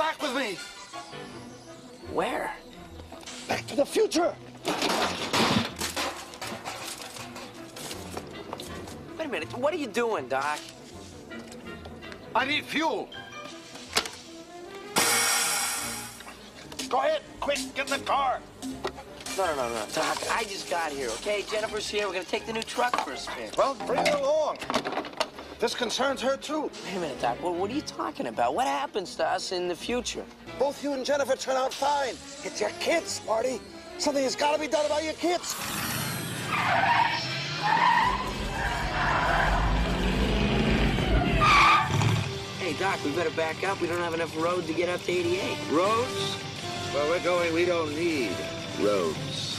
back with me. Where? Back to the future. Wait a minute. What are you doing, Doc? I need fuel. Go ahead, quick, get in the car. No, no, no, no. Doc, I just got here, okay? Jennifer's here. We're gonna take the new truck for a spin. Well, bring her along. This concerns her too. Wait a minute, Doc. What, what are you talking about? What happens to us in the future? Both you and Jennifer turn out fine. It's your kids, Marty. Something has got to be done about your kids. Hey, Doc, we better back up. We don't have enough road to get up to 88. Roads? Where we're going, we don't need roads.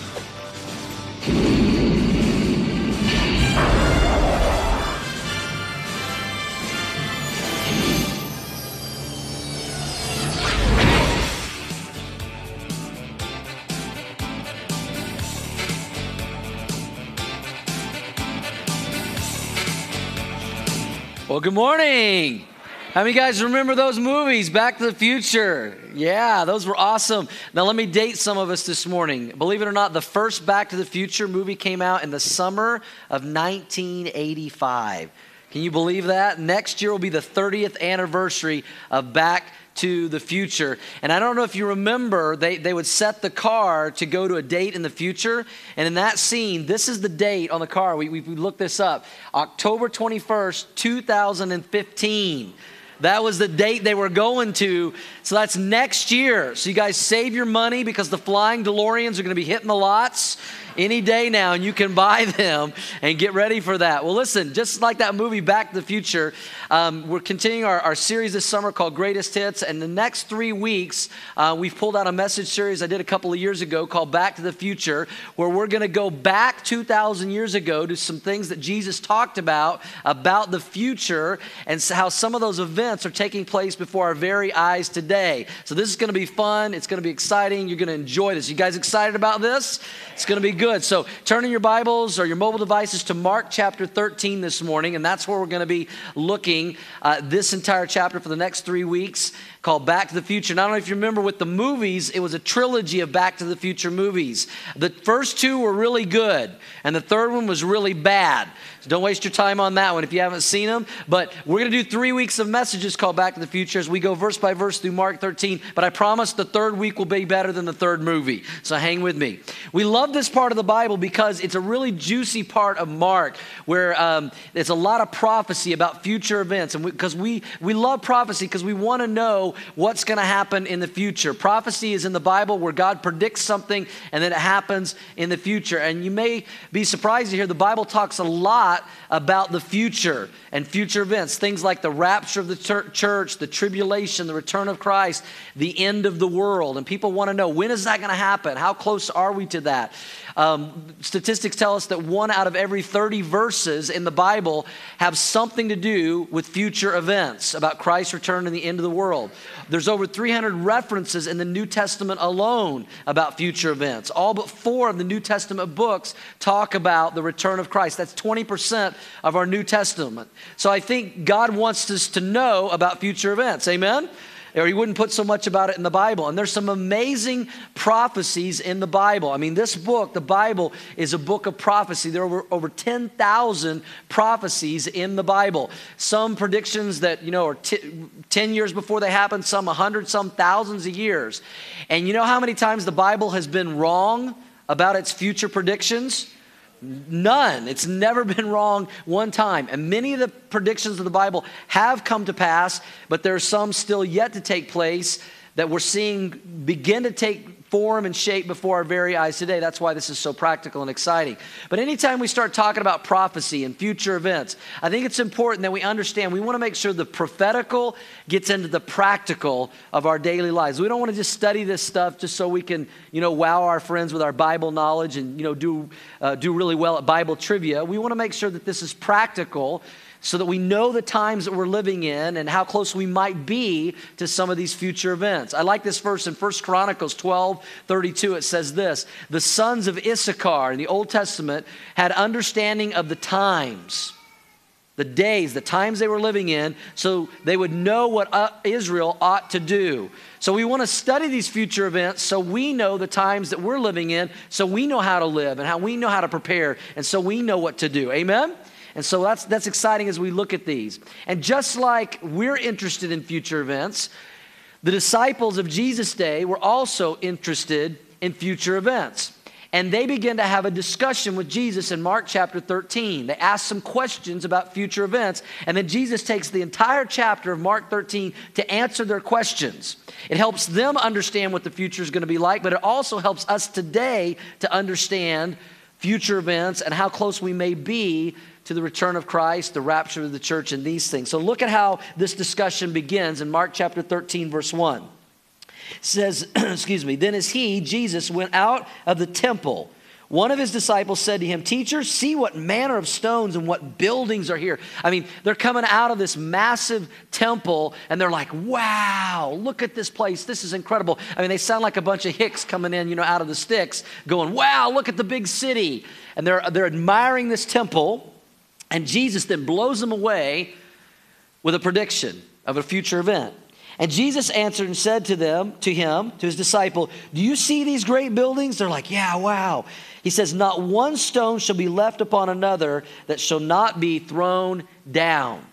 Well, good morning. How many guys remember those movies, Back to the Future? Yeah, those were awesome. Now, let me date some of us this morning. Believe it or not, the first Back to the Future movie came out in the summer of 1985. Can you believe that? Next year will be the 30th anniversary of Back to the future. And I don't know if you remember, they, they would set the car to go to a date in the future. And in that scene, this is the date on the car. We, we, we looked this up October 21st, 2015. That was the date they were going to. So that's next year. So you guys save your money because the flying DeLoreans are going to be hitting the lots any day now, and you can buy them and get ready for that. Well, listen, just like that movie Back to the Future, um, we're continuing our, our, series this summer called Greatest Hits. And the next three weeks, uh, we've pulled out a message series I did a couple of years ago called Back to the Future, where we're going to go back 2,000 years ago to some things that Jesus talked about, about the future, and how some of those events are taking place before our very eyes today. So this is going to be fun. It's going to be exciting. You're going to enjoy this. You guys excited about this? It's going to be good. So turn in your Bibles or your mobile devices to Mark chapter 13 this morning, and that's where we're going to be looking uh, this entire chapter for the next three weeks called Back to the Future. And I don't know if you remember with the movies, it was a trilogy of Back to the Future movies. The first two were really good, and the third one was really bad. So don't waste your time on that one if you haven't seen them. But we're going to do three weeks of messages called Back to the Future as we go verse by verse through Mark 13. But I promise the third week will be better than the third movie. So hang with me. We love this part of the Bible because it's a really juicy part of Mark where um, there's a lot of prophecy about future events. And because we, we, we love prophecy because we want to know what's going to happen in the future. Prophecy is in the Bible where God predicts something and then it happens in the future. And you may be surprised to hear the Bible talks a lot lot about the future and future events, things like the rapture of the church, the tribulation, the return of Christ, the end of the world. And people want to know when is that going to happen? How close are we to that? Um, statistics tell us that one out of every 30 verses in the Bible have something to do with future events about Christ's return and the end of the world. There's over 300 references in the New Testament alone about future events. All but four of the New Testament books talk about the return of Christ. That's 20% of our New Testament. So I think God wants us to know about future events. Amen? Or he wouldn't put so much about it in the Bible. And there's some amazing prophecies in the Bible. I mean, this book, the Bible, is a book of prophecy. There over, over 10,000 prophecies in the Bible. Some predictions that, you know, are t- 10 years before they happen, some 100, some thousands of years. And you know how many times the Bible has been wrong about its future predictions? None. It's never been wrong one time. And many of the predictions of the Bible have come to pass, but there are some still yet to take place that we're seeing begin to take form and shape before our very eyes today. That's why this is so practical and exciting. But anytime we start talking about prophecy and future events, I think it's important that we understand we want to make sure the prophetical gets into the practical of our daily lives. We don't want to just study this stuff just so we can, you know, wow our friends with our Bible knowledge and, you know, do, uh, do really well at Bible trivia. We want to make sure that this is practical so that we know the times that we're living in and how close we might be to some of these future events. I like this verse in 1 Chronicles 12 32. It says this The sons of Issachar in the Old Testament had understanding of the times. the days, the times they were living in, so they would know what uh, Israel ought to do. So we want to study these future events so we know the times that we're living in, so we know how to live and how we know how to prepare, and so we know what to do. Amen? And so that's, that's exciting as we look at these. And just like we're interested in future events, the disciples of Jesus' day were also interested in future events. And they begin to have a discussion with Jesus in Mark chapter 13. They ask some questions about future events, and then Jesus takes the entire chapter of Mark 13 to answer their questions. It helps them understand what the future is going to be like, but it also helps us today to understand future events and how close we may be to the return of Christ, the rapture of the church, and these things. So look at how this discussion begins in Mark chapter 13, verse 1 says, excuse me, then as he, Jesus, went out of the temple, one of his disciples said to him, Teacher, see what manner of stones and what buildings are here. I mean, they're coming out of this massive temple and they're like, Wow, look at this place. This is incredible. I mean, they sound like a bunch of hicks coming in, you know, out of the sticks, going, Wow, look at the big city. And they're, they're admiring this temple. And Jesus then blows them away with a prediction of a future event. And Jesus answered and said to them, to him, to his disciple, Do you see these great buildings? They're like, Yeah, wow. He says, Not one stone shall be left upon another that shall not be thrown down.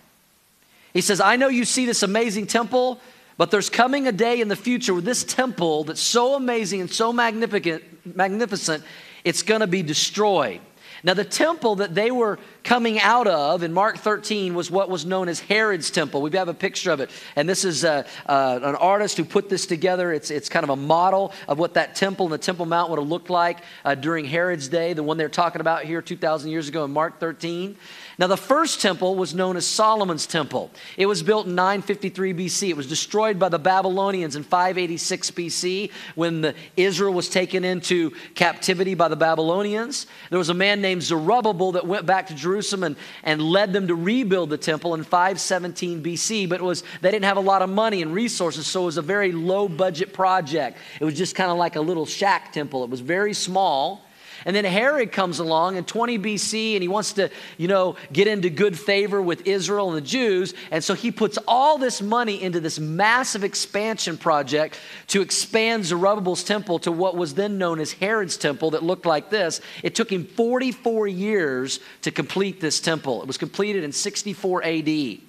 He says, I know you see this amazing temple, but there's coming a day in the future where this temple that's so amazing and so magnificent, magnificent, it's going to be destroyed. Now, the temple that they were coming out of in Mark 13 was what was known as Herod's temple. We have a picture of it. And this is uh, uh, an artist who put this together. It's, it's kind of a model of what that temple and the Temple Mount would have looked like uh, during Herod's day, the one they're talking about here 2,000 years ago in Mark 13. Now, the first temple was known as Solomon's temple. It was built in 953 BC. It was destroyed by the Babylonians in 586 BC when the, Israel was taken into captivity by the Babylonians. There was a man named Zerubbabel that went back to Jerusalem and, and led them to rebuild the temple in 517 BC, but it was, they didn't have a lot of money and resources, so it was a very low budget project. It was just kind of like a little shack temple. It was very small. And then Herod comes along in 20 BC and he wants to, you know, get into good favor with Israel and the Jews. And so he puts all this money into this massive expansion project to expand Zerubbabel's temple to what was then known as Herod's temple that looked like this. It took him 44 years to complete this temple. It was completed in 64 AD.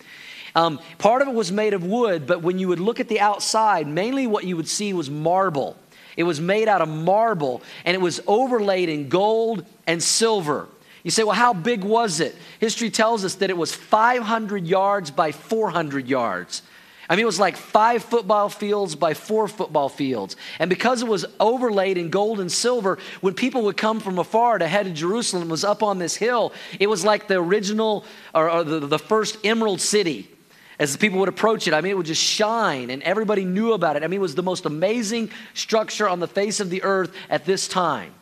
Um, part of it was made of wood, but when you would look at the outside, mainly what you would see was marble. It was made out of marble and it was overlaid in gold and silver. You say, well, how big was it? History tells us that it was 500 yards by 400 yards. I mean, it was like five football fields by four football fields. And because it was overlaid in gold and silver, when people would come from afar to head to Jerusalem, it was up on this hill, it was like the original or, or the, the first emerald city as people would approach it, I mean, it would just shine and everybody knew about it. I mean, it was the most amazing structure on the face of the earth at this time.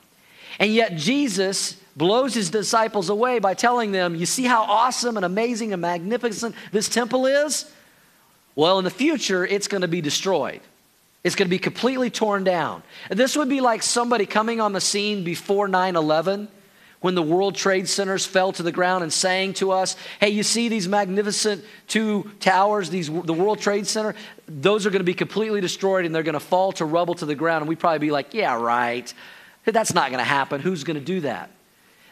And yet, Jesus blows his disciples away by telling them, You see how awesome and amazing and magnificent this temple is? Well, in the future, it's going to be destroyed. It's going to be completely torn down. This would be like somebody coming on the scene before 9 11 when the World Trade Centers fell to the ground and saying to us, hey, you see these magnificent two towers, these, the World Trade Center? Those are going to be completely destroyed and they're going to fall to rubble to the ground. And we'd probably be like, yeah, right. That's not going to happen. Who's going to do that?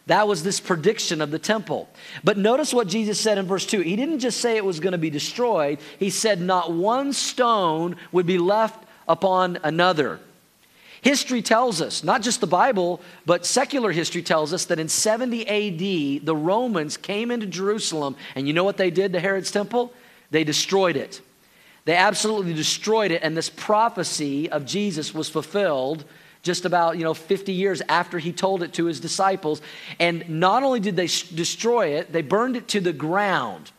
That was this prediction of the temple. But notice what Jesus said in verse 2. He didn't just say it was going to be destroyed, he said, not one stone would be left upon another. History tells us, not just the Bible, but secular history tells us that in 70 AD, the Romans came into Jerusalem, and you know what they did to Herod's temple? They destroyed it. They absolutely destroyed it, and this prophecy of Jesus was fulfilled just about you know 50 years after he told it to his disciples and not only did they destroy it they burned it to the ground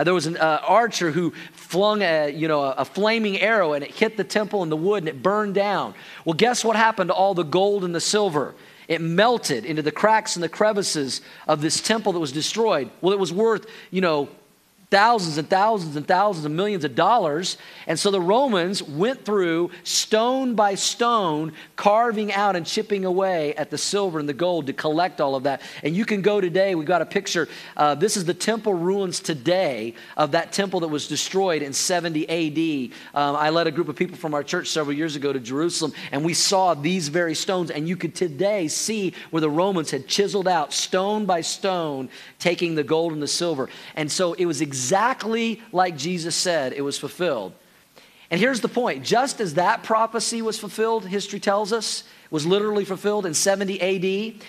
uh, there was an uh, archer who flung a, you know, a, a flaming arrow and it hit the temple and the wood and it burned down. Well, guess what happened to all the gold and the silver? It melted into the cracks and the crevices of this temple that was destroyed. Well, it was worth, you know, thousands and thousands and thousands of millions of dollars. And so the Romans went through stone by stone, carving out and chipping away at the silver and the gold to collect all of that. And you can go today, we've got a picture. Uh, this is the temple ruins today of that temple that was destroyed in 70 AD. Um, I led a group of people from our church several years ago to Jerusalem, and we saw these very stones. And you could today see where the Romans had chiseled out stone by stone, taking the gold and the silver. And so it was exactly exactly like Jesus said it was fulfilled. And here's the point just as that prophecy was fulfilled, history tells us, was literally fulfilled in 70 AD,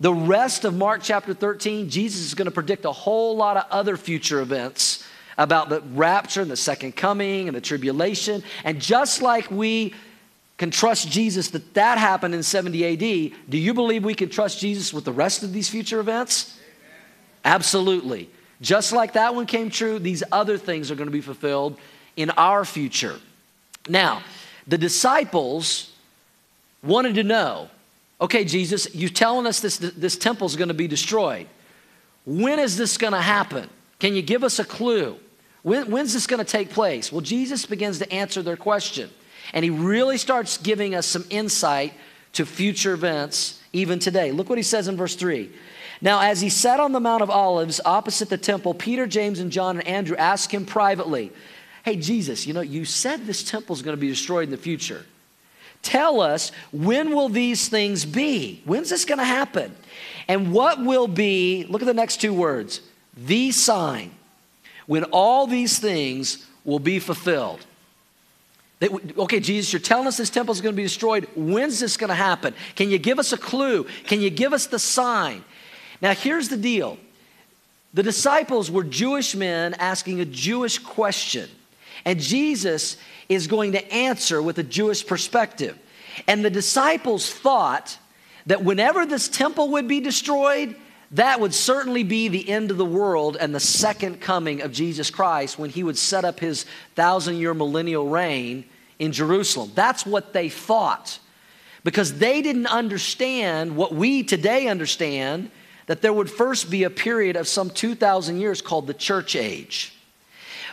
the rest of Mark chapter 13, Jesus is going to predict a whole lot of other future events about the rapture and the second coming and the tribulation. And just like we can trust Jesus that that happened in 70 AD, do you believe we can trust Jesus with the rest of these future events? Absolutely. Just like that one came true, these other things are going to be fulfilled in our future. Now, the disciples wanted to know okay, Jesus, you're telling us this, this temple is going to be destroyed. When is this going to happen? Can you give us a clue? When, when's this going to take place? Well, Jesus begins to answer their question. And he really starts giving us some insight to future events even today. Look what he says in verse 3. Now, as he sat on the Mount of Olives opposite the temple, Peter, James, and John and Andrew asked him privately, Hey, Jesus, you know, you said this temple is going to be destroyed in the future. Tell us, when will these things be? When's this going to happen? And what will be, look at the next two words, the sign when all these things will be fulfilled. okay, Jesus, you're telling us this temple is going to be destroyed. When's this going to happen? Can you give us a clue? Can you give us the sign? Now, here's the deal the disciples were Jewish men asking a Jewish question, and Jesus is going to answer with a Jewish perspective. And the disciples thought that whenever this temple would be destroyed, that would certainly be the end of the world and the second coming of Jesus Christ when he would set up his thousand year millennial reign in Jerusalem. That's what they thought because they didn't understand what we today understand that there would first be a period of some 2,000 years called the church age.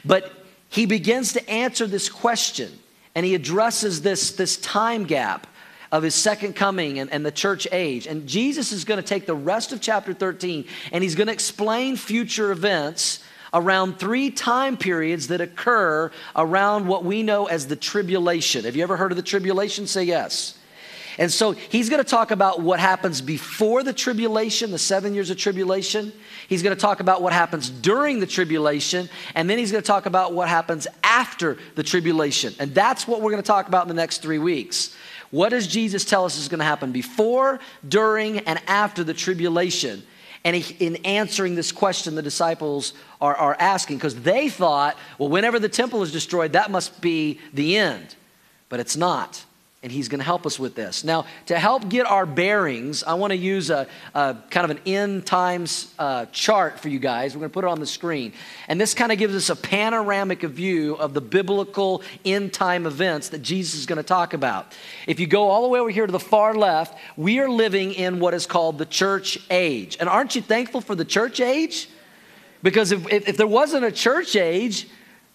But he begins to answer this question and he addresses this, this time gap of his second coming and, and the church age. And Jesus is going to take the rest of chapter 13 and he's going to explain future events around three time periods that occur around what we know as the tribulation. Have you ever heard of the tribulation? Say yes. And so he's going to talk about what happens before the tribulation, the seven years of tribulation. He's going to talk about what happens during the tribulation. And then he's going to talk about what happens after the tribulation. And that's what we're going to talk about in the next three weeks. What does Jesus tell us is going to happen before, during, and after the tribulation? And in answering this question, the disciples are, are asking because they thought, well, whenever the temple is destroyed, that must be the end. But it's not and he's going to help us with this. Now, to help get our bearings, I want to use a, a, kind of an end times uh, chart for you guys. We're going to put it on the screen. And this kind of gives us a panoramic view of the biblical end time events that Jesus is going to talk about. If you go all the way over here to the far left, we are living in what is called the church age. And aren't you thankful for the church age? Because if, if, if there wasn't a church age,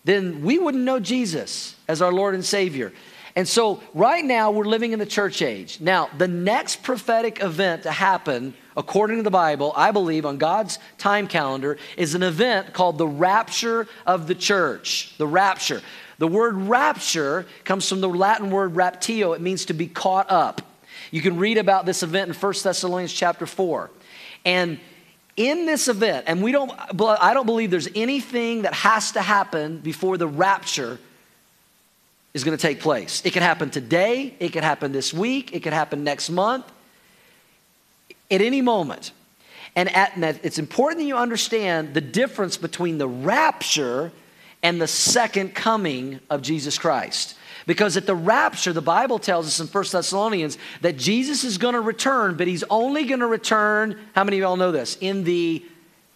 then we wouldn't know Jesus as our Lord and Savior. And so, right now, we're living in the church age. Now, the next prophetic event to happen, according to the Bible, I believe, on God's time calendar, is an event called the rapture of the church. The rapture. The word rapture comes from the Latin word raptio, it means to be caught up. You can read about this event in 1 Thessalonians chapter 4. And in this event, and we don't, I don't believe there's anything that has to happen before the rapture is going to take place. It could happen today, it could happen this week, it could happen next month, at any moment. And, at, it's important that you understand the difference between the rapture and the second coming of Jesus Christ. Because at the rapture, the Bible tells us in 1 Thessalonians that Jesus is going to return, but he's only going to return, how many of y'all know this? In the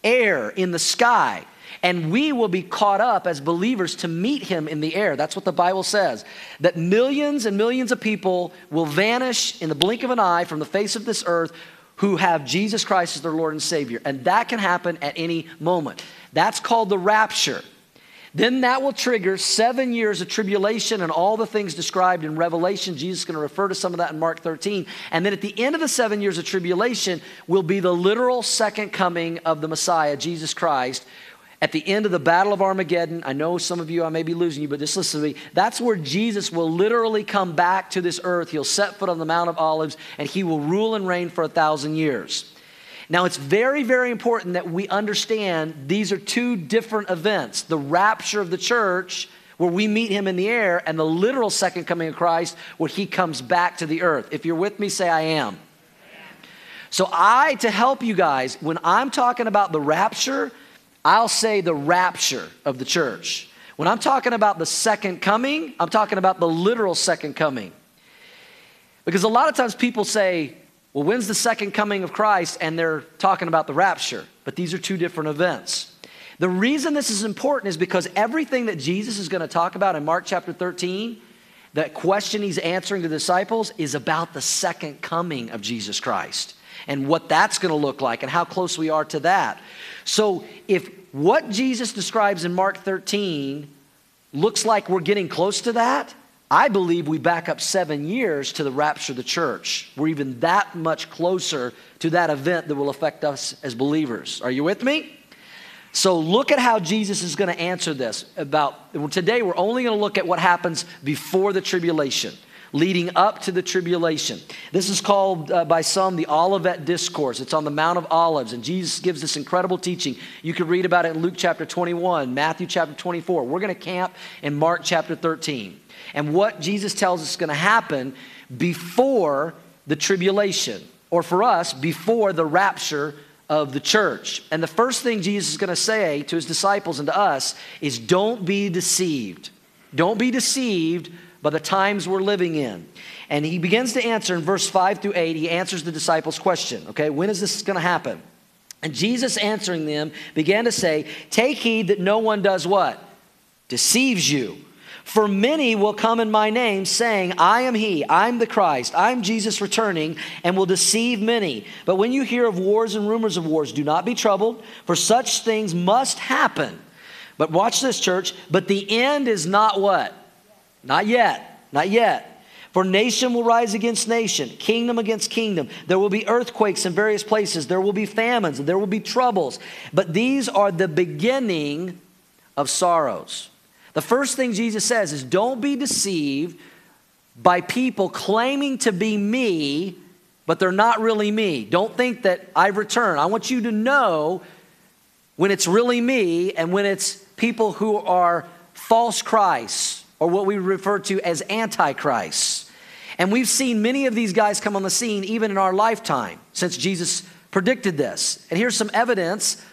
air, in the sky and we will be caught up as believers to meet him in the air. That's what the Bible says. That millions and millions of people will vanish in the blink of an eye from the face of this earth who have Jesus Christ as their Lord and Savior. And that can happen at any moment. That's called the rapture. Then that will trigger seven years of tribulation and all the things described in Revelation. Jesus is going to refer to some of that in Mark 13. And then at the end of the seven years of tribulation will be the literal second coming of the Messiah, Jesus Christ. At the end of the Battle of Armageddon, I know some of you, I may be losing you, but just listen to me. That's where Jesus will literally come back to this earth. He'll set foot on the Mount of Olives and he will rule and reign for a thousand years. Now, it's very, very important that we understand these are two different events the rapture of the church, where we meet him in the air, and the literal second coming of Christ, where he comes back to the earth. If you're with me, say, I am. So, I, to help you guys, when I'm talking about the rapture, I'll say the rapture of the church. When I'm talking about the second coming, I'm talking about the literal second coming. Because a lot of times people say, well, when's the second coming of Christ? And they're talking about the rapture. But these are two different events. The reason this is important is because everything that Jesus is going to talk about in Mark chapter 13, that question he's answering the disciples, is about the second coming of Jesus Christ and what that's going to look like and how close we are to that. So, if what Jesus describes in Mark 13 looks like we're getting close to that, I believe we back up seven years to the rapture of the church. We're even that much closer to that event that will affect us as believers. Are you with me? So look at how Jesus is going to answer this about today we're only going to look at what happens before the tribulation leading up to the tribulation. This is called uh, by some the Olivet Discourse. It's on the Mount of Olives, and Jesus gives this incredible teaching. You can read about it in Luke chapter 21, Matthew chapter 24. We're going to camp in Mark chapter 13. And what Jesus tells us is going to happen before the tribulation, or for us, before the rapture of the church. And the first thing Jesus is going to say to his disciples and to us is don't be deceived. Don't be deceived by the times we're living in. And he begins to answer in verse 5 through 8, he answers the disciples' question, okay? When is this going to happen? And Jesus answering them began to say, Take heed that no one does what? Deceives you. For many will come in my name, saying, I am he, I'm the Christ, I'm Jesus returning, and will deceive many. But when you hear of wars and rumors of wars, do not be troubled, for such things must happen. But watch this, church. But the end is not what? Not yet. Not yet. For nation will rise against nation, kingdom against kingdom. There will be earthquakes in various places. There will be famines. There will be troubles. But these are the beginning of sorrows. The first thing Jesus says is don't be deceived by people claiming to be me, but they're not really me. Don't think that I've returned. I want you to know when it's really me and when it's people who are false Christs or what we refer to as antichrists. And we've seen many of these guys come on the scene even in our lifetime since Jesus predicted this. And here's some evidence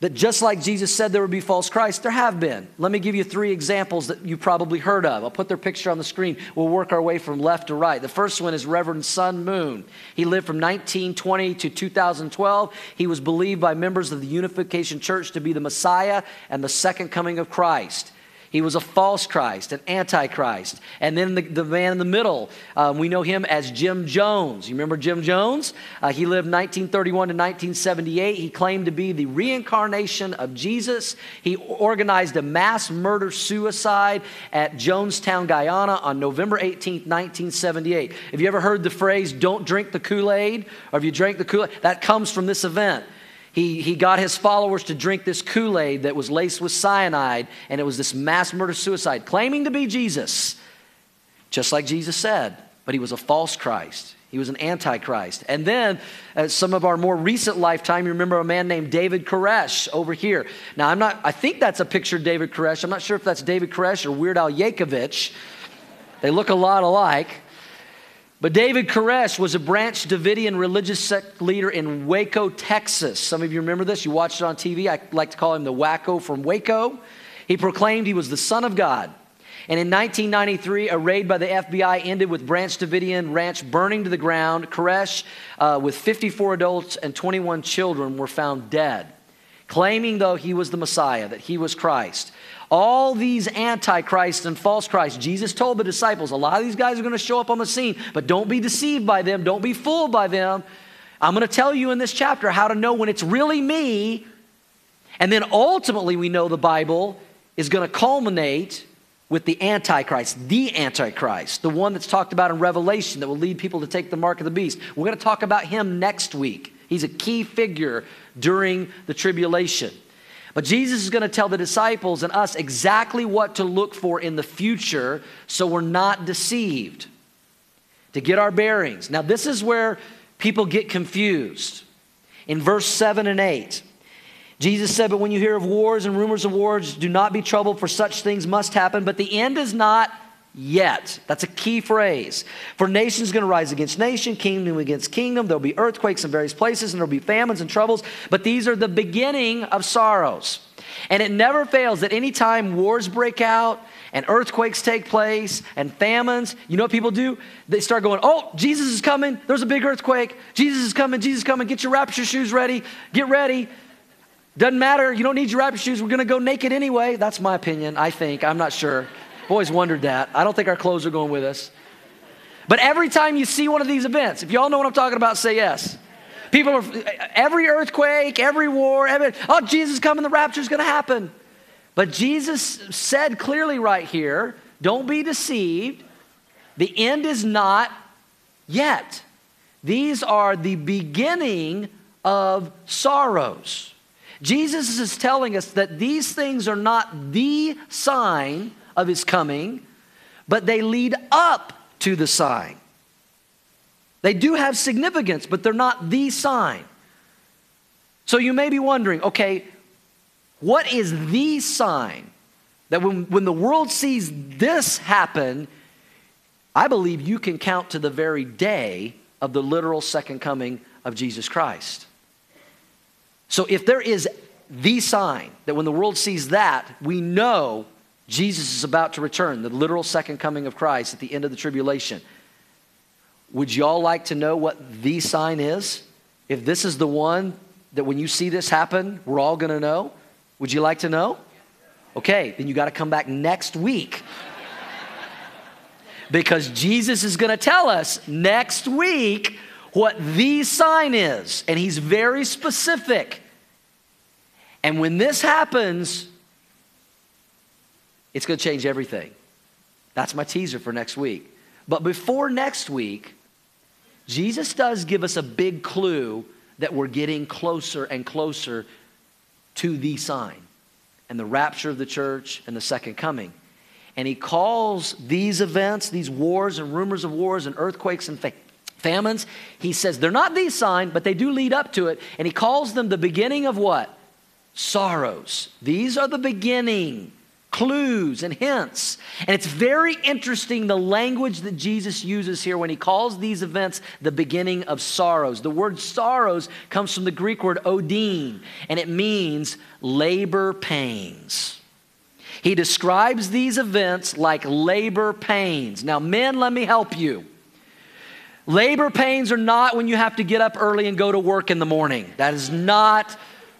that just like Jesus said there would be false Christ, there have been. Let me give you three examples that you probably heard of. I'll put their picture on the screen. We'll work our way from left to right. The first one is Reverend Sun Moon. He lived from 1920 to 2012. He was believed by members of the Unification Church to be the Messiah and the second coming of Christ. He was a false Christ, an antichrist. And then the, the man in the middle, um, we know him as Jim Jones. You remember Jim Jones? Uh, he lived 1931 to 1978. He claimed to be the reincarnation of Jesus. He organized a mass murder suicide at Jonestown, Guyana on November 18, 1978. Have you ever heard the phrase, don't drink the Kool Aid? Or have you drank the Kool Aid? That comes from this event he, he got his followers to drink this Kool Aid that was laced with cyanide, and it was this mass murder suicide, claiming to be Jesus, just like Jesus said, but he was a false Christ. He was an antichrist. And then, uh, some of our more recent lifetime, you remember a man named David Koresh over here. Now, I'm not, I think that's a picture of David Koresh. I'm not sure if that's David Koresh or Weird Al Yankovic. They look a lot alike. But David Koresh was a Branch Davidian religious sect leader in Waco, Texas. Some of you remember this. You watched it on TV. I like to call him the Wacko from Waco. He proclaimed he was the Son of God. And in 1993, a raid by the FBI ended with Branch Davidian Ranch burning to the ground. Koresh, uh, with 54 adults and 21 children, were found dead, claiming, though, he was the Messiah, that he was Christ. All these antichrists and false Christs, Jesus told the disciples, a lot of these guys are going to show up on the scene, but don't be deceived by them, don't be fooled by them. I'm going to tell you in this chapter how to know when it's really me. And then ultimately, we know the Bible is going to culminate with the Antichrist, the Antichrist, the one that's talked about in Revelation that will lead people to take the mark of the beast. We're going to talk about him next week. He's a key figure during the tribulation. But Jesus is going to tell the disciples and us exactly what to look for in the future so we're not deceived, to get our bearings. Now, this is where people get confused. In verse 7 and 8, Jesus said, But when you hear of wars and rumors of wars, do not be troubled, for such things must happen, but the end is not yet. That's a key phrase. For nation's going to rise against nation, kingdom against kingdom. There'll be earthquakes in various places, and there'll be famines and troubles, but these are the beginning of sorrows. And it never fails that anytime wars break out and earthquakes take place and famines, you know what people do? They start going, Oh, Jesus is coming. There's a big earthquake. Jesus is coming. Jesus is coming. Get your rapture shoes ready. Get ready. Doesn't matter. You don't need your rapture shoes. We're going to go naked anyway. That's my opinion, I think. I'm not sure. I've always wondered that. I don't think our clothes are going with us. But every time you see one of these events, if y'all know what I'm talking about, say yes. People are, every earthquake, every war, every, oh, Jesus coming, the rapture is going to happen. But Jesus said clearly right here don't be deceived. The end is not yet. These are the beginning of sorrows. Jesus is telling us that these things are not the sign of his coming, but they lead up to the sign. They do have significance, but they're not the sign. So you may be wondering okay, what is the sign that when, when the world sees this happen, I believe you can count to the very day of the literal second coming of Jesus Christ? So if there is the sign that when the world sees that, we know Jesus is about to return, the literal second coming of Christ at the end of the tribulation. Would y'all like to know what the sign is? If this is the one that when you see this happen, we're all going to know, would you like to know? Okay, then you got to come back next week. because Jesus is going to tell us next week what the sign is. And he's very specific. And when this happens, it's going to change everything. That's my teaser for next week. But before next week, Jesus does give us a big clue that we're getting closer and closer to the sign and the rapture of the church and the second coming. And he calls these events, these wars and rumors of wars and earthquakes and famines, he says they're not the sign, but they do lead up to it. And he calls them the beginning of what? Sorrows. These are the beginning clues and hints. And it's very interesting the language that Jesus uses here when he calls these events the beginning of sorrows. The word sorrows comes from the Greek word odin, and it means labor pains. He describes these events like labor pains. Now, men, let me help you. Labor pains are not when you have to get up early and go to work in the morning. That is not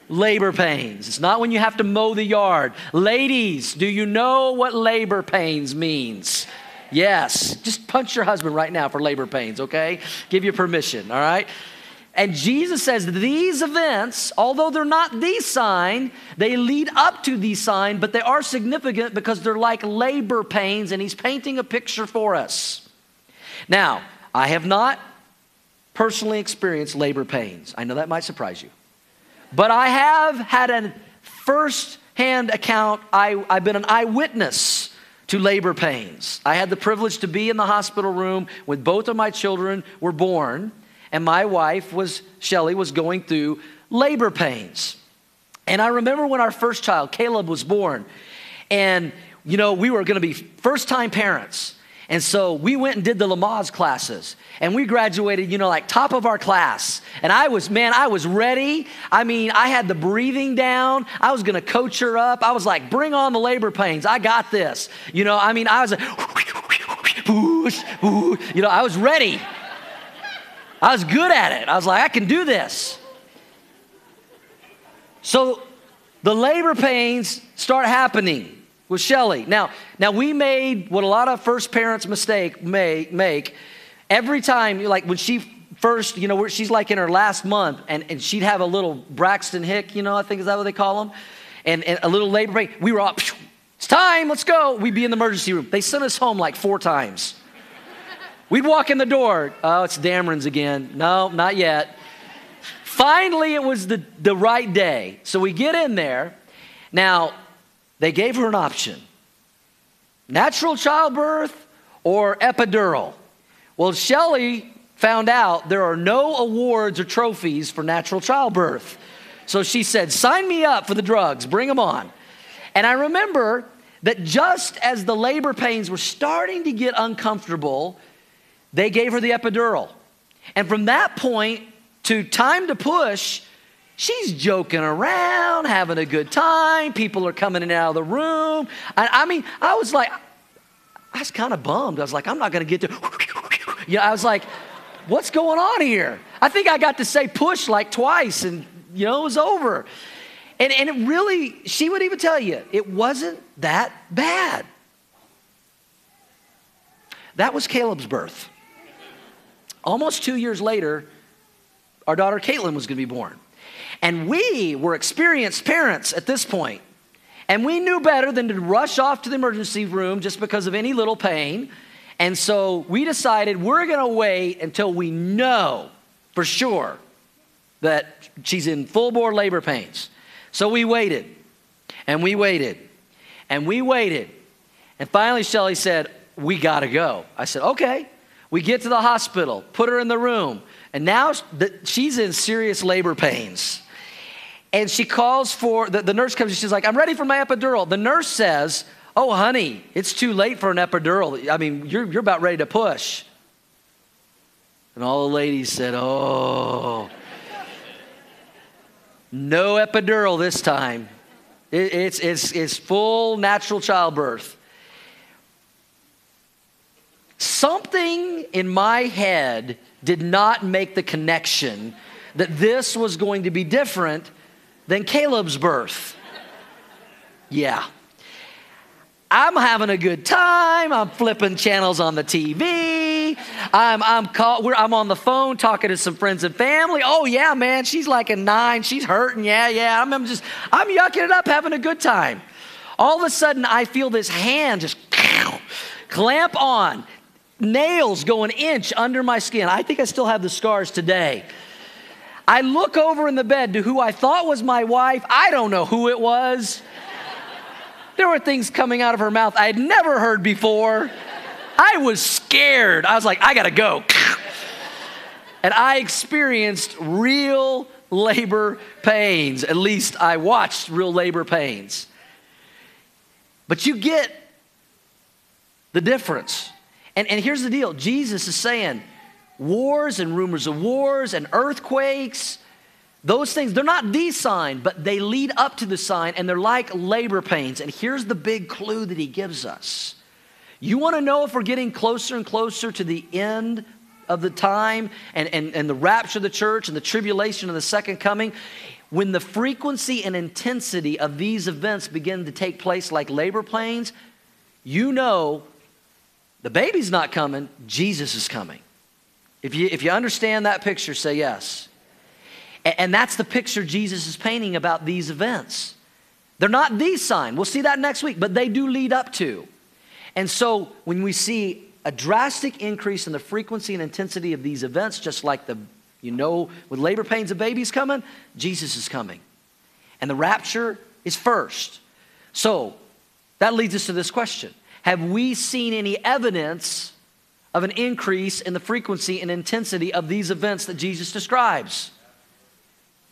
labor pains. It's not when you have to mow the yard. Ladies, do you know what labor pains means? Yes. Just punch your husband right now for labor pains, okay? Give you permission, all right? And Jesus says these events, although they're not the sign, they lead up to the sign, but they are significant because they're like labor pains, and he's painting a picture for us. Now, I have not personally experienced labor pains. I know that might surprise you. But I have had a first hand account, I, I've been an eyewitness to labor pains. I had the privilege to be in the hospital room when both of my children were born, and my wife was, Shelly, was going through labor pains. And I remember when our first child, Caleb, was born, and you know, we were going to be first time parents. And so we went and did the Lamaze classes and we graduated, you know, like top of our class. And I was, man, I was ready. I mean, I had the breathing down. I was going to coach her up. I was like, bring on the labor pains. I got this. You know, I mean, I was like, you know, I was ready. I was good at it. I was like, I can do this. So the labor pains start happening with Shelly. Now, now we made what a lot of first parents mistake make, make every time, like when she first, you know, she's like in her last month, and, and she'd have a little Braxton Hick, you know, I think is that what they call them? And, and a little labor pain. We were up, it's time, let's go. We'd be in the emergency room. They sent us home like four times. We'd walk in the door. Oh, it's Dameron's again. No, not yet. Finally, it was the, the right day. So we get in there. Now, they gave her an option natural childbirth or epidural. Well, Shelly found out there are no awards or trophies for natural childbirth. So she said, Sign me up for the drugs, bring them on. And I remember that just as the labor pains were starting to get uncomfortable, they gave her the epidural. And from that point to time to push, she's joking around, having a good time. People are coming in and out of the room. I, I mean, I was like, I was kind of bummed. I was like, I'm not going to get to, yeah, I was like, what's going on here? I think I got to say push like twice and, you know, it was over. And, and it really, she would even tell you, it wasn't that bad. That was Caleb's birth. Almost two years later, our daughter Caitlin was going to be born. And we were experienced parents at this point. And we knew better than to rush off to the emergency room just because of any little pain. And so we decided we're going to wait until we know for sure that she's in full bore labor pains. So we waited and we waited and we waited. And finally, Shelly said, We got to go. I said, Okay. We get to the hospital, put her in the room, and now she's in serious labor pains. And she calls for, the, the nurse comes, and she's like, I'm ready for my epidural. The nurse says, Oh, honey, it's too late for an epidural. I mean, you're, you're about ready to push. And all the ladies said, Oh, no epidural this time. It, it's, it's, it's full natural childbirth. Something in my head did not make the connection that this was going to be different than Caleb's birth. Yeah. I'm having a good time. I'm flipping channels on the TV. I'm, I'm, call, I'm on the phone talking to some friends and family. Oh, yeah, man, she's like a nine. She's hurting. Yeah, yeah. I'm, I'm just, I'm yucking it up, having a good time. All of a sudden, I feel this hand just clamp on, nails going inch under my skin. I think I still have the scars today. I look over in the bed to who I thought was my wife. I don't know who it was. There were things coming out of her mouth I had never heard before. I was scared. I was like, I gotta go. And I experienced real labor pains. At least I watched real labor pains. But you get the difference. And, and here's the deal Jesus is saying, wars and rumors of wars and earthquakes, those things, they're not the sign, but they lead up to the sign and they're like labor pains. And here's the big clue that he gives us. You want to know if we're getting closer and closer to the end of the time and, and, and the rapture of the church and the tribulation of the second coming? When the frequency and intensity of these events begin to take place like labor pains, you know the baby's not coming, Jesus is coming. If you, if you understand that picture, say yes. And, and that's the picture Jesus is painting about these events. They're not the sign. We'll see that next week, but they do lead up to. And so when we see a drastic increase in the frequency and intensity of these events, just like the, you know, with labor pains of babies coming, Jesus is coming. And the rapture is first. So that leads us to this question Have we seen any evidence of an increase in the frequency and intensity of these events that Jesus describes?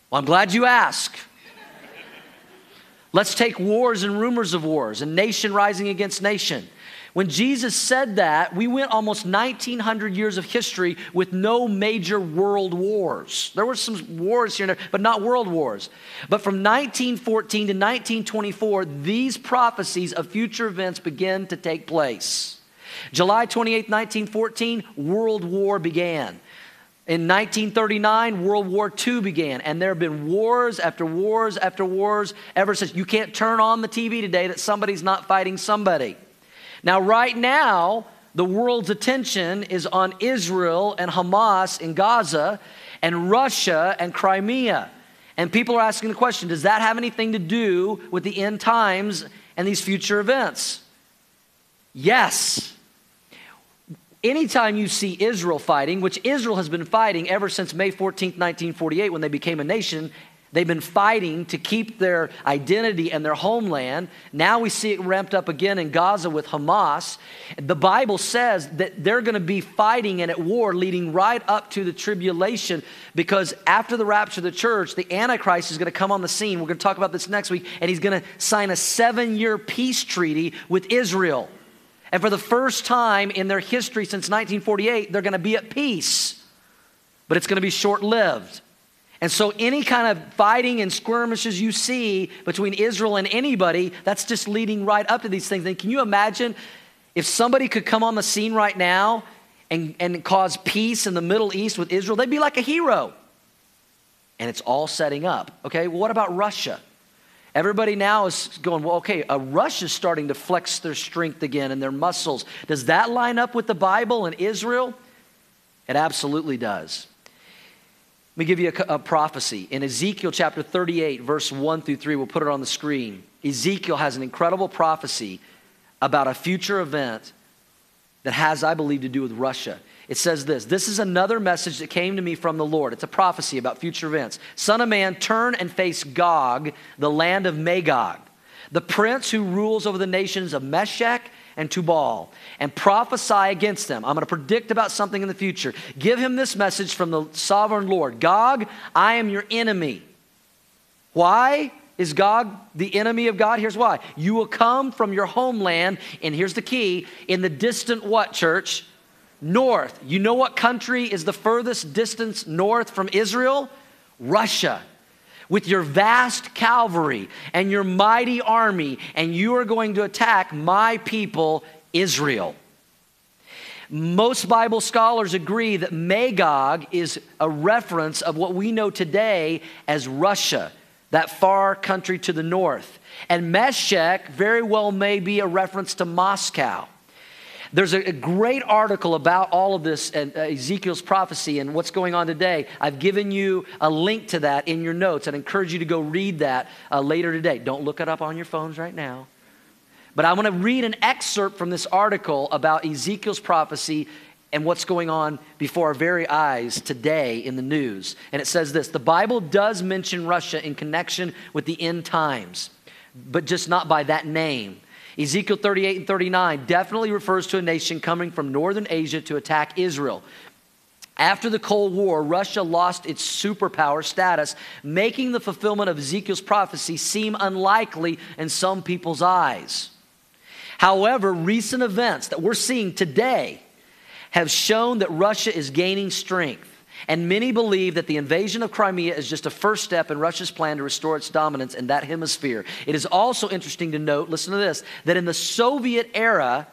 Well, I'm glad you ask. Let's take wars and rumors of wars and nation rising against nation. When Jesus said that, we went almost 1900 years of history with no major world wars. There were some wars here and there, but not world wars. But from 1914 to 1924, these prophecies of future events began to take place. July 28, 1914, World War began. In 1939, World War II began, and there have been wars after wars after wars ever since. You can't turn on the TV today that somebody's not fighting somebody. Now, right now, the world's attention is on Israel and Hamas in Gaza and Russia and Crimea. And people are asking the question does that have anything to do with the end times and these future events? Yes. Anytime you see Israel fighting, which Israel has been fighting ever since May 14th, 1948, when they became a nation, They've been fighting to keep their identity and their homeland. Now we see it ramped up again in Gaza with Hamas. The Bible says that they're going to be fighting and at war leading right up to the tribulation because after the rapture of the church, the Antichrist is going to come on the scene. We're going to talk about this next week, and he's going to sign a seven year peace treaty with Israel. And for the first time in their history since 1948, they're going to be at peace. But it's going to be short lived. And so, any kind of fighting and skirmishes you see between Israel and anybody, that's just leading right up to these things. And can you imagine if somebody could come on the scene right now and, and cause peace in the Middle East with Israel? They'd be like a hero. And it's all setting up. Okay, well, what about Russia? Everybody now is going, well, okay, uh, Russia's starting to flex their strength again and their muscles. Does that line up with the Bible and Israel? It absolutely does. Let me give you a, a, prophecy. In Ezekiel chapter 38, verse 1 through 3, we'll put it on the screen. Ezekiel has an incredible prophecy about a future event that has, I believe, to do with Russia. It says this This is another message that came to me from the Lord. It's a prophecy about future events. Son of man, turn and face Gog, the land of Magog, the prince who rules over the nations of Meshech and Tubal and prophesy against them. I'm going to predict about something in the future. Give him this message from the sovereign Lord Gog, I am your enemy. Why is Gog the enemy of God? Here's why. You will come from your homeland, and here's the key in the distant what, church? North. You know what country is the furthest distance north from Israel? Russia with your vast cavalry and your mighty army, and you are going to attack my people, Israel. Most Bible scholars agree that Magog is a reference of what we know today as Russia, that far country to the north. And Meshech very well may be a reference to Moscow. There's a, great article about all of this and uh, Ezekiel's prophecy and what's going on today. I've given you a link to that in your notes. I'd encourage you to go read that uh, later today. Don't look it up on your phones right now. But I want to read an excerpt from this article about Ezekiel's prophecy and what's going on before our very eyes today in the news. And it says this The Bible does mention Russia in connection with the end times, but just not by that name. Ezekiel 38 and 39 definitely refers to a nation coming from northern Asia to attack Israel. After the Cold War, Russia lost its superpower status, making the fulfillment of Ezekiel's prophecy seem unlikely in some people's eyes. However, recent events that we're seeing today have shown that Russia is gaining strength. And many believe that the invasion of Crimea is just a first step in Russia's plan to restore its dominance in that hemisphere. It is also interesting to note, listen to this, that in the Soviet era,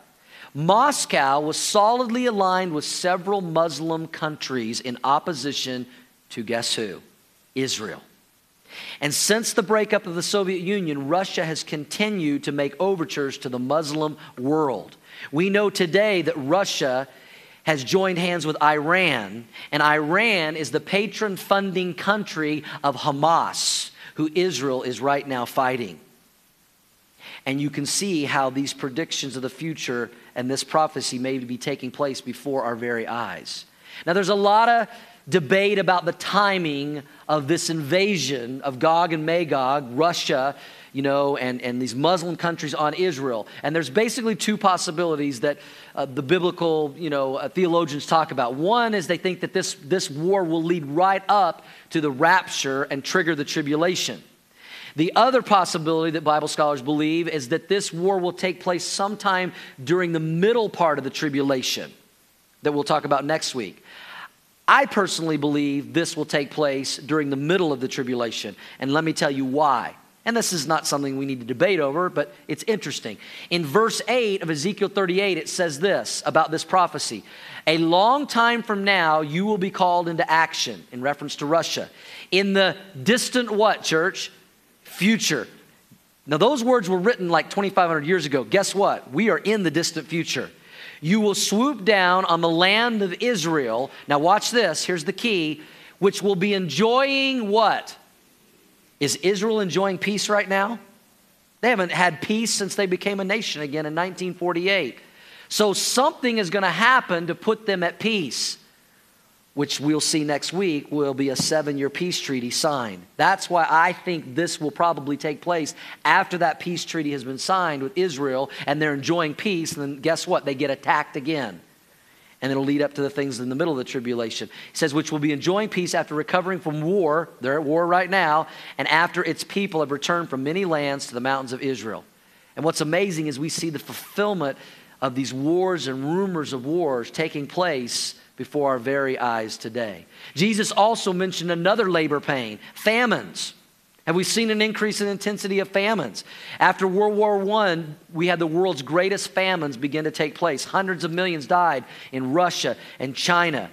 Moscow was solidly aligned with several Muslim countries in opposition to guess who? Israel. And since the breakup of the Soviet Union, Russia has continued to make overtures to the Muslim world. We know today that Russia has joined hands with Iran, and Iran is the patron funding country of Hamas, who Israel is right now fighting. And you can see how these predictions of the future and this prophecy may be taking place before our very eyes. Now, there's a lot of debate about the timing of this invasion of Gog and Magog, Russia, you know, and, and these Muslim countries on Israel. And there's basically two possibilities that uh, the biblical, you know, uh, theologians talk about. One is they think that this, this war will lead right up to the rapture and trigger the tribulation. The other possibility that Bible scholars believe is that this war will take place sometime during the middle part of the tribulation that we'll talk about next week. I personally believe this will take place during the middle of the tribulation, and let me tell you why. And this is not something we need to debate over, but it's interesting. In verse 8 of Ezekiel 38, it says this about this prophecy A long time from now, you will be called into action, in reference to Russia. In the distant what, church? Future. Now, those words were written like 2,500 years ago. Guess what? We are in the distant future. You will swoop down on the land of Israel. Now, watch this. Here's the key which will be enjoying what? Is Israel enjoying peace right now? They haven't had peace since they became a nation again in 1948. So something is going to happen to put them at peace, which we'll see next week will be a seven year peace treaty signed. That's why I think this will probably take place after that peace treaty has been signed with Israel and they're enjoying peace. And then guess what? They get attacked again and it'll lead up to the things in the middle of the tribulation. He says, which will be enjoying peace after recovering from war. They're at war right now, and after its people have returned from many lands to the mountains of Israel. And what's amazing is we see the fulfillment of these wars and rumors of wars taking place before our very eyes today. Jesus also mentioned another labor pain famines. Have we seen an increase in intensity of famines? After World War I, we had the world's greatest famines begin to take place. Hundreds of millions died in Russia and China.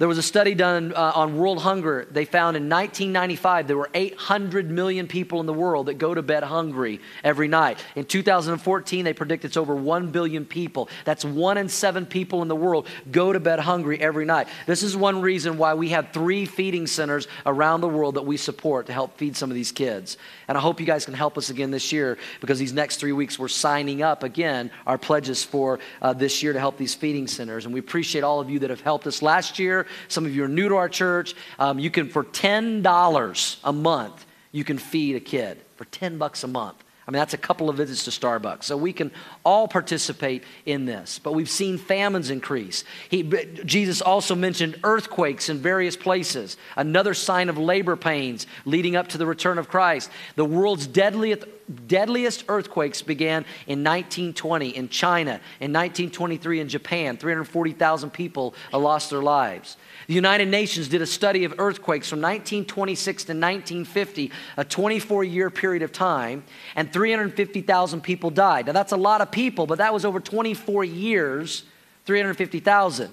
There was a study done uh, on world hunger. They found in 1995 there were 800 million people in the world that go to bed hungry every night. In 2014, they predict it's over 1 billion people. That's one in seven people in the world go to bed hungry every night. This is one reason why we have three feeding centers around the world that we support to help feed some of these kids. And I hope you guys can help us again this year because these next three weeks we're signing up again our pledges for uh, this year to help these feeding centers. And we appreciate all of you that have helped us last year some of you are new to our church. Um, you can, for $10 a month, you can feed a kid for 10 bucks a month. I mean, that's a couple of visits to Starbucks. So we can all participate in this. But we've seen famines increase. He, Jesus also mentioned earthquakes in various places, another sign of labor pains leading up to the return of Christ. The world's deadliest, deadliest earthquakes began in 1920 in China, in 1923 in Japan. 340,000 people lost their lives. The United Nations did a study of earthquakes from 1926 to 1950, a 24 year period of time, and 350,000 people died. Now, that's a lot of people, but that was over 24 years, 350,000.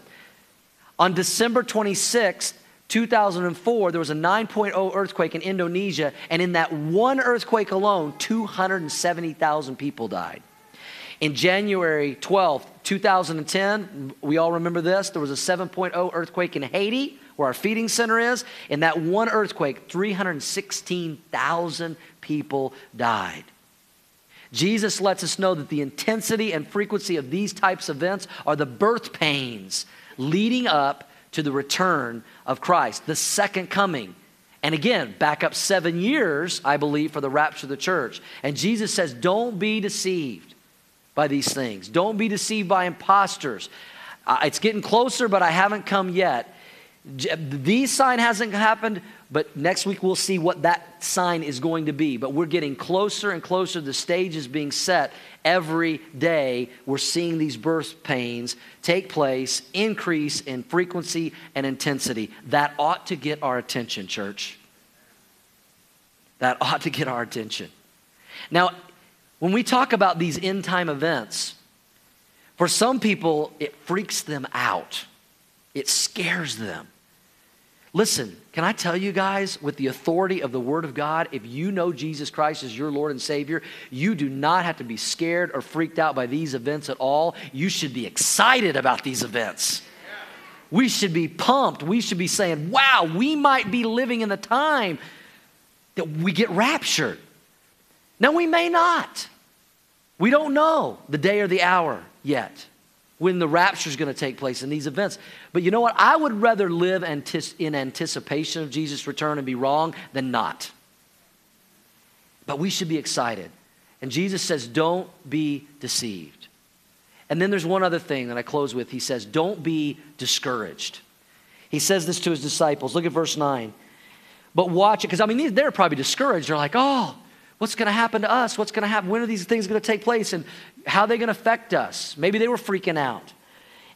On December 26th, 2004, there was a 9.0 earthquake in Indonesia, and in that one earthquake alone, 270,000 people died. In January 12th, 2010, we all remember this, there was a 7.0 earthquake in Haiti, where our feeding center is. In that one earthquake, 316,000 people died. Jesus lets us know that the intensity and frequency of these types of events are the birth pains leading up to the return of Christ, the second coming. And again, back up seven years, I believe, for the rapture of the church. And Jesus says, Don't be deceived by these things. Don't be deceived by imposters. Uh, it's getting closer, but I haven't come yet. The sign hasn't happened, but next week we'll see what that sign is going to be. But we're getting closer and closer. The stage is being set every day. We're seeing these birth pains take place, increase in frequency and intensity. That ought to get our attention, church. That ought to get our attention. Now, when we talk about these end time events, for some people, it freaks them out, it scares them. Listen, can I tell you guys, with the authority of the Word of God, if you know Jesus Christ as your Lord and Savior, you do not have to be scared or freaked out by these events at all. You should be excited about these events. We should be pumped. We should be saying, wow, we might be living in the time that we get raptured. Now, we may not. We don't know the day or the hour yet when the rapture is going to take place in these events. But you know what? I would rather live in anticipation of Jesus' return and be wrong than not. But we should be excited. And Jesus says, don't be deceived. And then there's one other thing that I close with. He says, don't be discouraged. He says this to his disciples. Look at verse 9. But watch it, because I mean, they're probably discouraged. They're like, oh, What's going to happen to us? What's going to happen? When are these things going to take place? And how are they going to affect us? Maybe they were freaking out.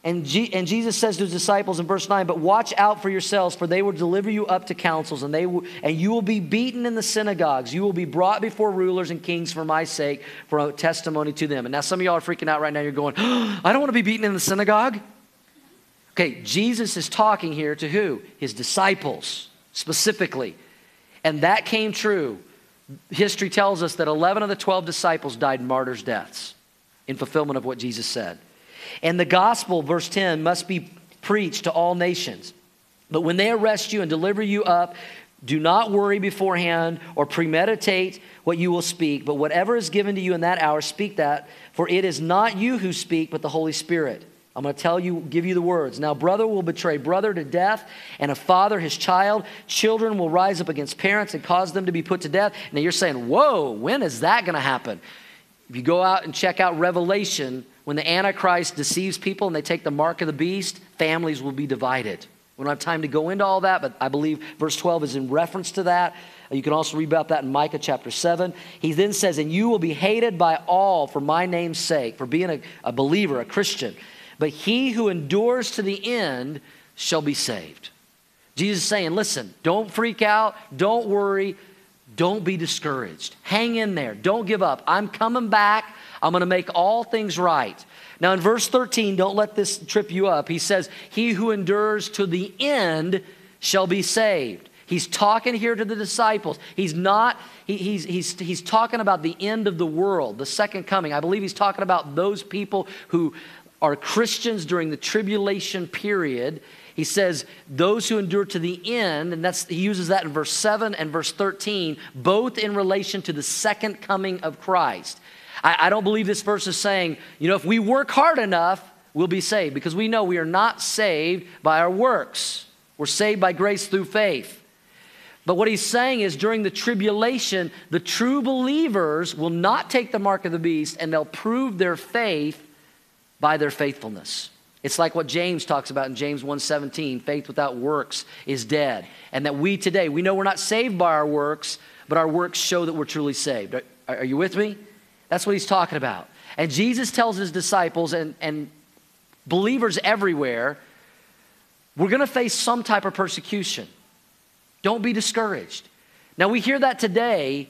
And, G- and Jesus says to his disciples in verse 9, But watch out for yourselves, for they will deliver you up to councils, and, they and you will be beaten in the synagogues. You will be brought before rulers and kings for my sake, for a testimony to them. And now some of y'all are freaking out right now. You're going, oh, I don't want to be beaten in the synagogue. Okay, Jesus is talking here to who? His disciples, specifically. And that came true history tells us that 11 of the 12 disciples died martyrs' deaths in fulfillment of what Jesus said. And the gospel, verse 10, must be preached to all nations. But when they arrest you and deliver you up, do not worry beforehand or premeditate what you will speak, but whatever is given to you in that hour, speak that, for it is not you who speak, but the Holy Spirit. I'm going to tell you, give you the words. Now, brother will betray brother to death, and a father his child. Children will rise up against parents and cause them to be put to death. Now, you're saying, whoa, when is that going to happen? If you go out and check out Revelation, when the Antichrist deceives people and they take the mark of the beast, families will be divided. We don't have time to go into all that, but I believe verse 12 is in reference to that. Uh, you can also read about that in Micah chapter 7. He then says, And you will be hated by all for my name's sake, for being a, a believer, a Christian. But he who endures to the end shall be saved. Jesus is saying, Listen, don't freak out, don't worry, don't be discouraged. Hang in there, don't give up. I'm coming back, I'm going to make all things right. Now, in verse 13, don't let this trip you up. He says, He who endures to the end shall be saved. He's talking here to the disciples. He's not, he, he's, he's, he's talking about the end of the world, the second coming. I believe he's talking about those people who are Christians during the tribulation period. He says, those who endure to the end, and that's he uses that in verse 7 and verse 13, both in relation to the second coming of Christ. I, I don't believe this verse is saying, you know, if we work hard enough, we'll be saved, because we know we are not saved by our works. We're saved by grace through faith. But what he's saying is during the tribulation, the true believers will not take the mark of the beast and they'll prove their faith by their faithfulness. It's like what James talks about in James 1:17, faith without works is dead. And that we today, we know we're not saved by our works, but our works show that we're truly saved. Are, are you with me? That's what he's talking about. And Jesus tells his disciples and, and believers everywhere, we're going to face some type of persecution. Don't be discouraged. Now, we hear that today,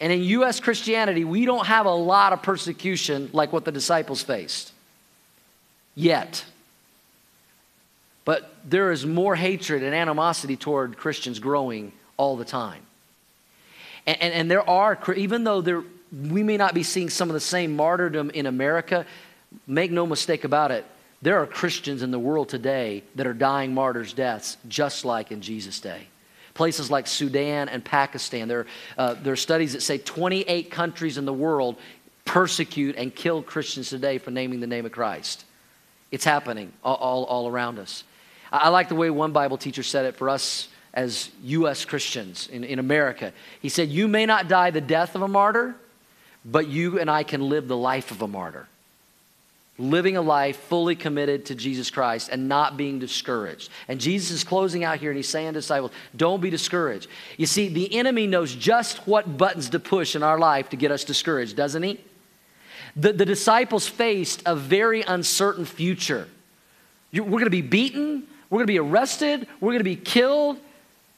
and in U.S. Christianity, we don't have a lot of persecution like what the disciples faced yet. But there is more hatred and animosity toward Christians growing all the time. And, and, and there are, even though there, we may not be seeing some of the same martyrdom in America. Make no mistake about it, there are Christians in the world today that are dying martyrs' deaths just like in Jesus' day. Places like Sudan and Pakistan, there, uh, there are studies that say 28 countries in the world persecute and kill Christians today for naming the name of Christ. It's happening all, all, all around us. I, I like the way one Bible teacher said it for us as U.S. Christians in, in America. He said, You may not die the death of a martyr, but you and I can live the life of a martyr. Living a life fully committed to Jesus Christ and not being discouraged. And Jesus is closing out here and he's saying to disciples, don't be discouraged. You see, the enemy knows just what buttons to push in our life to get us discouraged, doesn't he? The, the disciples faced a very uncertain future. we're going to be beaten, we're going to be arrested, we're going to be killed.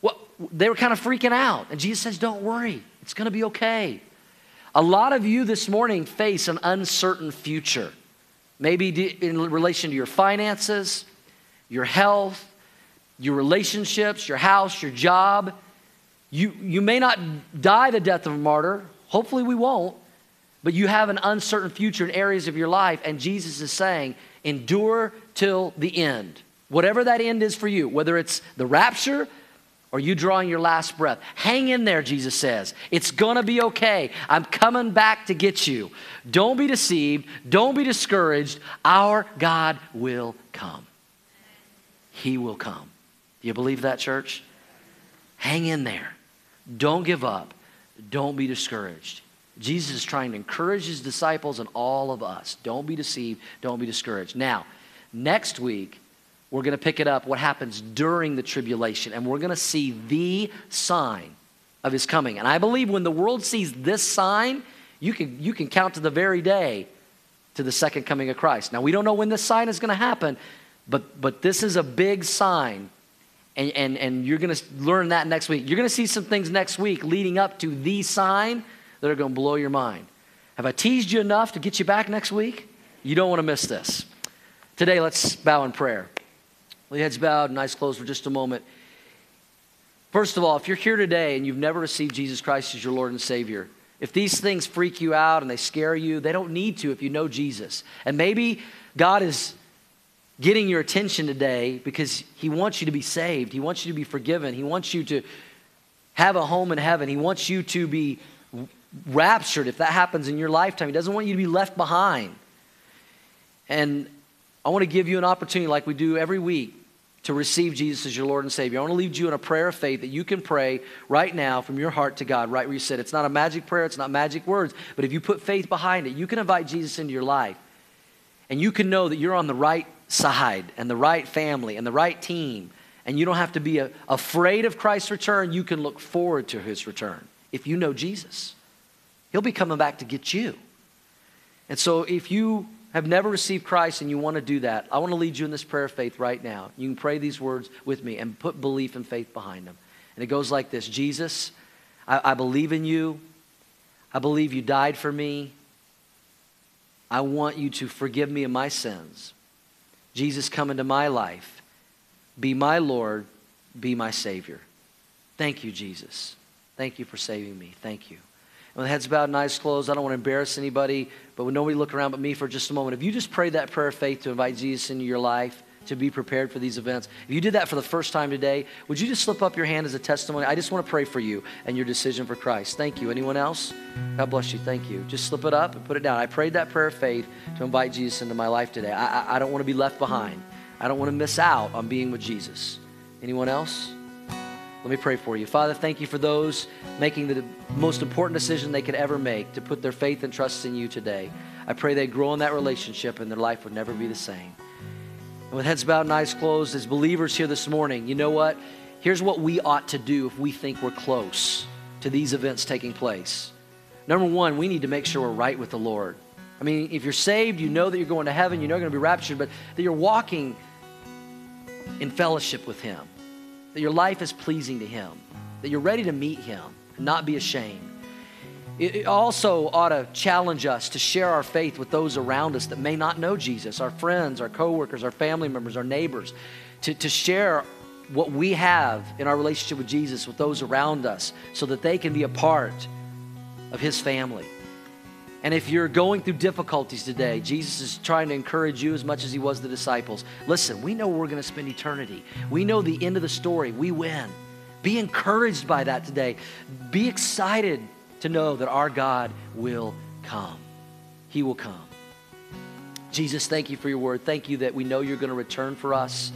Well, they were kind of freaking out. And Jesus says, don't worry, it's going to be okay. A lot of you this morning face an uncertain future, maybe in relation to your finances, your health, your relationships, your house, your job. You, you may not die the death of a martyr. Hopefully, we won't. But you have an uncertain future in areas of your life, and Jesus is saying, endure till the end. Whatever that end is for you, whether it's the rapture, or you drawing your last breath. Hang in there, Jesus says. It's to be okay. I'm coming back to get you. Don't be deceived. Don't be discouraged. Our God will come. He will come. Do you believe that, church? Hang in there. Don't give up. Don't be discouraged. Jesus is trying to encourage his disciples and all of us. Don't be deceived. Don't be discouraged. Now, next week, we're going to pick it up what happens during the tribulation, and we're going to see the sign of his coming. And I believe when the world sees this sign, you can, you can count to the very day to the second coming of Christ. Now, we don't know when this sign is going to happen, but, but this is a big sign. And, and, and you're going to learn that next week. You're going to see some things next week leading up to the sign that are going to blow your mind. Have I teased you enough to get you back next week? You don't want to miss this. Today, let's bow in prayer. With heads bowed and eyes closed for just a moment. First of all, if you're here today and you've never received Jesus Christ as your Lord and Savior, If these things freak you out and they scare you, they don't need to if you know Jesus. And maybe God is getting your attention today because He wants you to be saved. He wants you to be forgiven. He wants you to have a home in heaven. He wants you to be raptured if that happens in your lifetime. He doesn't want you to be left behind. And I want to give you an opportunity, like we do every week, to receive Jesus as your Lord and Savior. I want to lead you in a prayer of faith that you can pray right now from your heart to God, right where you sit. It's not a magic prayer, it's not magic words, but if you put faith behind it, you can invite Jesus into your life. And you can know that you're on the right side and the right family and the right team. And you don't have to be a, afraid of Christ's return. You can look forward to his return if you know Jesus. He'll be coming back to get you. And so if you have never received Christ and you want to do that, I want to lead you in this prayer of faith right now. You can pray these words with me and put belief and faith behind them. And it goes like this Jesus, I, I believe in you. I believe you died for me. I want you to forgive me of my sins. Jesus, come into my life. Be my Lord. Be my Savior. Thank you, Jesus. Thank you for saving me. Thank you. With heads bowed and eyes closed, I don't want to embarrass anybody, but with nobody look around but me for just a moment, if you just prayed that prayer of faith to invite Jesus into your life, to be prepared for these events, if you did that for the first time today, would you just slip up your hand as a testimony? I just want to pray for you and your decision for Christ. Thank you. Anyone else? God bless you. Thank you. Just slip it up and put it down. I prayed that prayer of faith to invite Jesus into my life today. I, I, I don't want to be left behind. I don't want to miss out on being with Jesus. Anyone else? Let me pray for you. Father, thank you for those making the most important decision they could ever make to put their faith and trust in you today. I pray they grow in that relationship and their life would never be the same. And with heads bowed and eyes closed, as believers here this morning, you know what? Here's what we ought to do if we think we're close to these events taking place. Number one, we need to make sure we're right with the Lord. I mean, if you're saved, you know that you're going to heaven, you know you're going to be raptured, but that you're walking in fellowship with Him that your life is pleasing to Him, that you're ready to meet Him and not be ashamed. It also ought to challenge us to share our faith with those around us that may not know Jesus, our friends, our coworkers, our family members, our neighbors, to, to share what we have in our relationship with Jesus with those around us so that they can be a part of His family. And if you're going through difficulties today, Jesus is trying to encourage you as much as he was the disciples. Listen, we know we're going to spend eternity. We know the end of the story. We win. Be encouraged by that today. Be excited to know that our God will come. He will come. Jesus, thank you for your word. Thank you that we know you're going to return for us.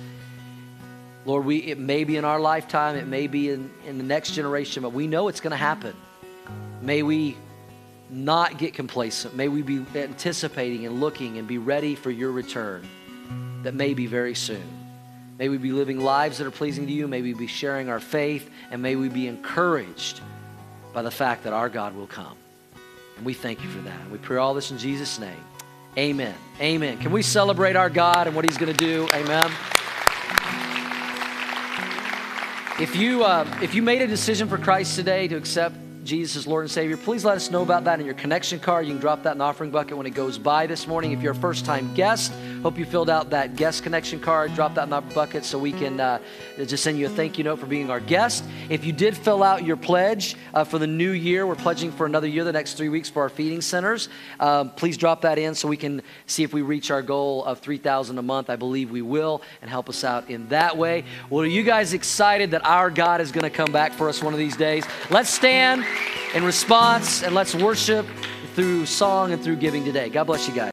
Lord, we, it may be in our lifetime, it may be in, in the next generation, but we know it's going to happen. May we not get complacent. May we be anticipating and looking and be ready for your return that may be very soon. May we be living lives that are pleasing to you. May we be sharing our faith. And may we be encouraged by the fact that our God will come. And we thank you for that. We pray all this in Jesus' name. Amen. Amen. Can we celebrate our God and what He's going to do? Amen. If you, uh, if you made a decision for Christ today to accept Jesus Lord and Savior, please let us know about that in your connection card. You can drop that in the offering bucket when it goes by this morning. If you're a first time guest, hope you filled out that guest connection card. Drop that in our bucket so we can uh, just send you a thank you note for being our guest. If you did fill out your pledge uh, for the new year, we're pledging for another year, the next three weeks for our feeding centers. Um, please drop that in so we can see if we reach our goal of 3000 a month. I believe we will and help us out in that way. Well, are you guys excited that our God is going to come back for us one of these days? Let's stand in response and let's worship through song and through giving today. God bless you guys.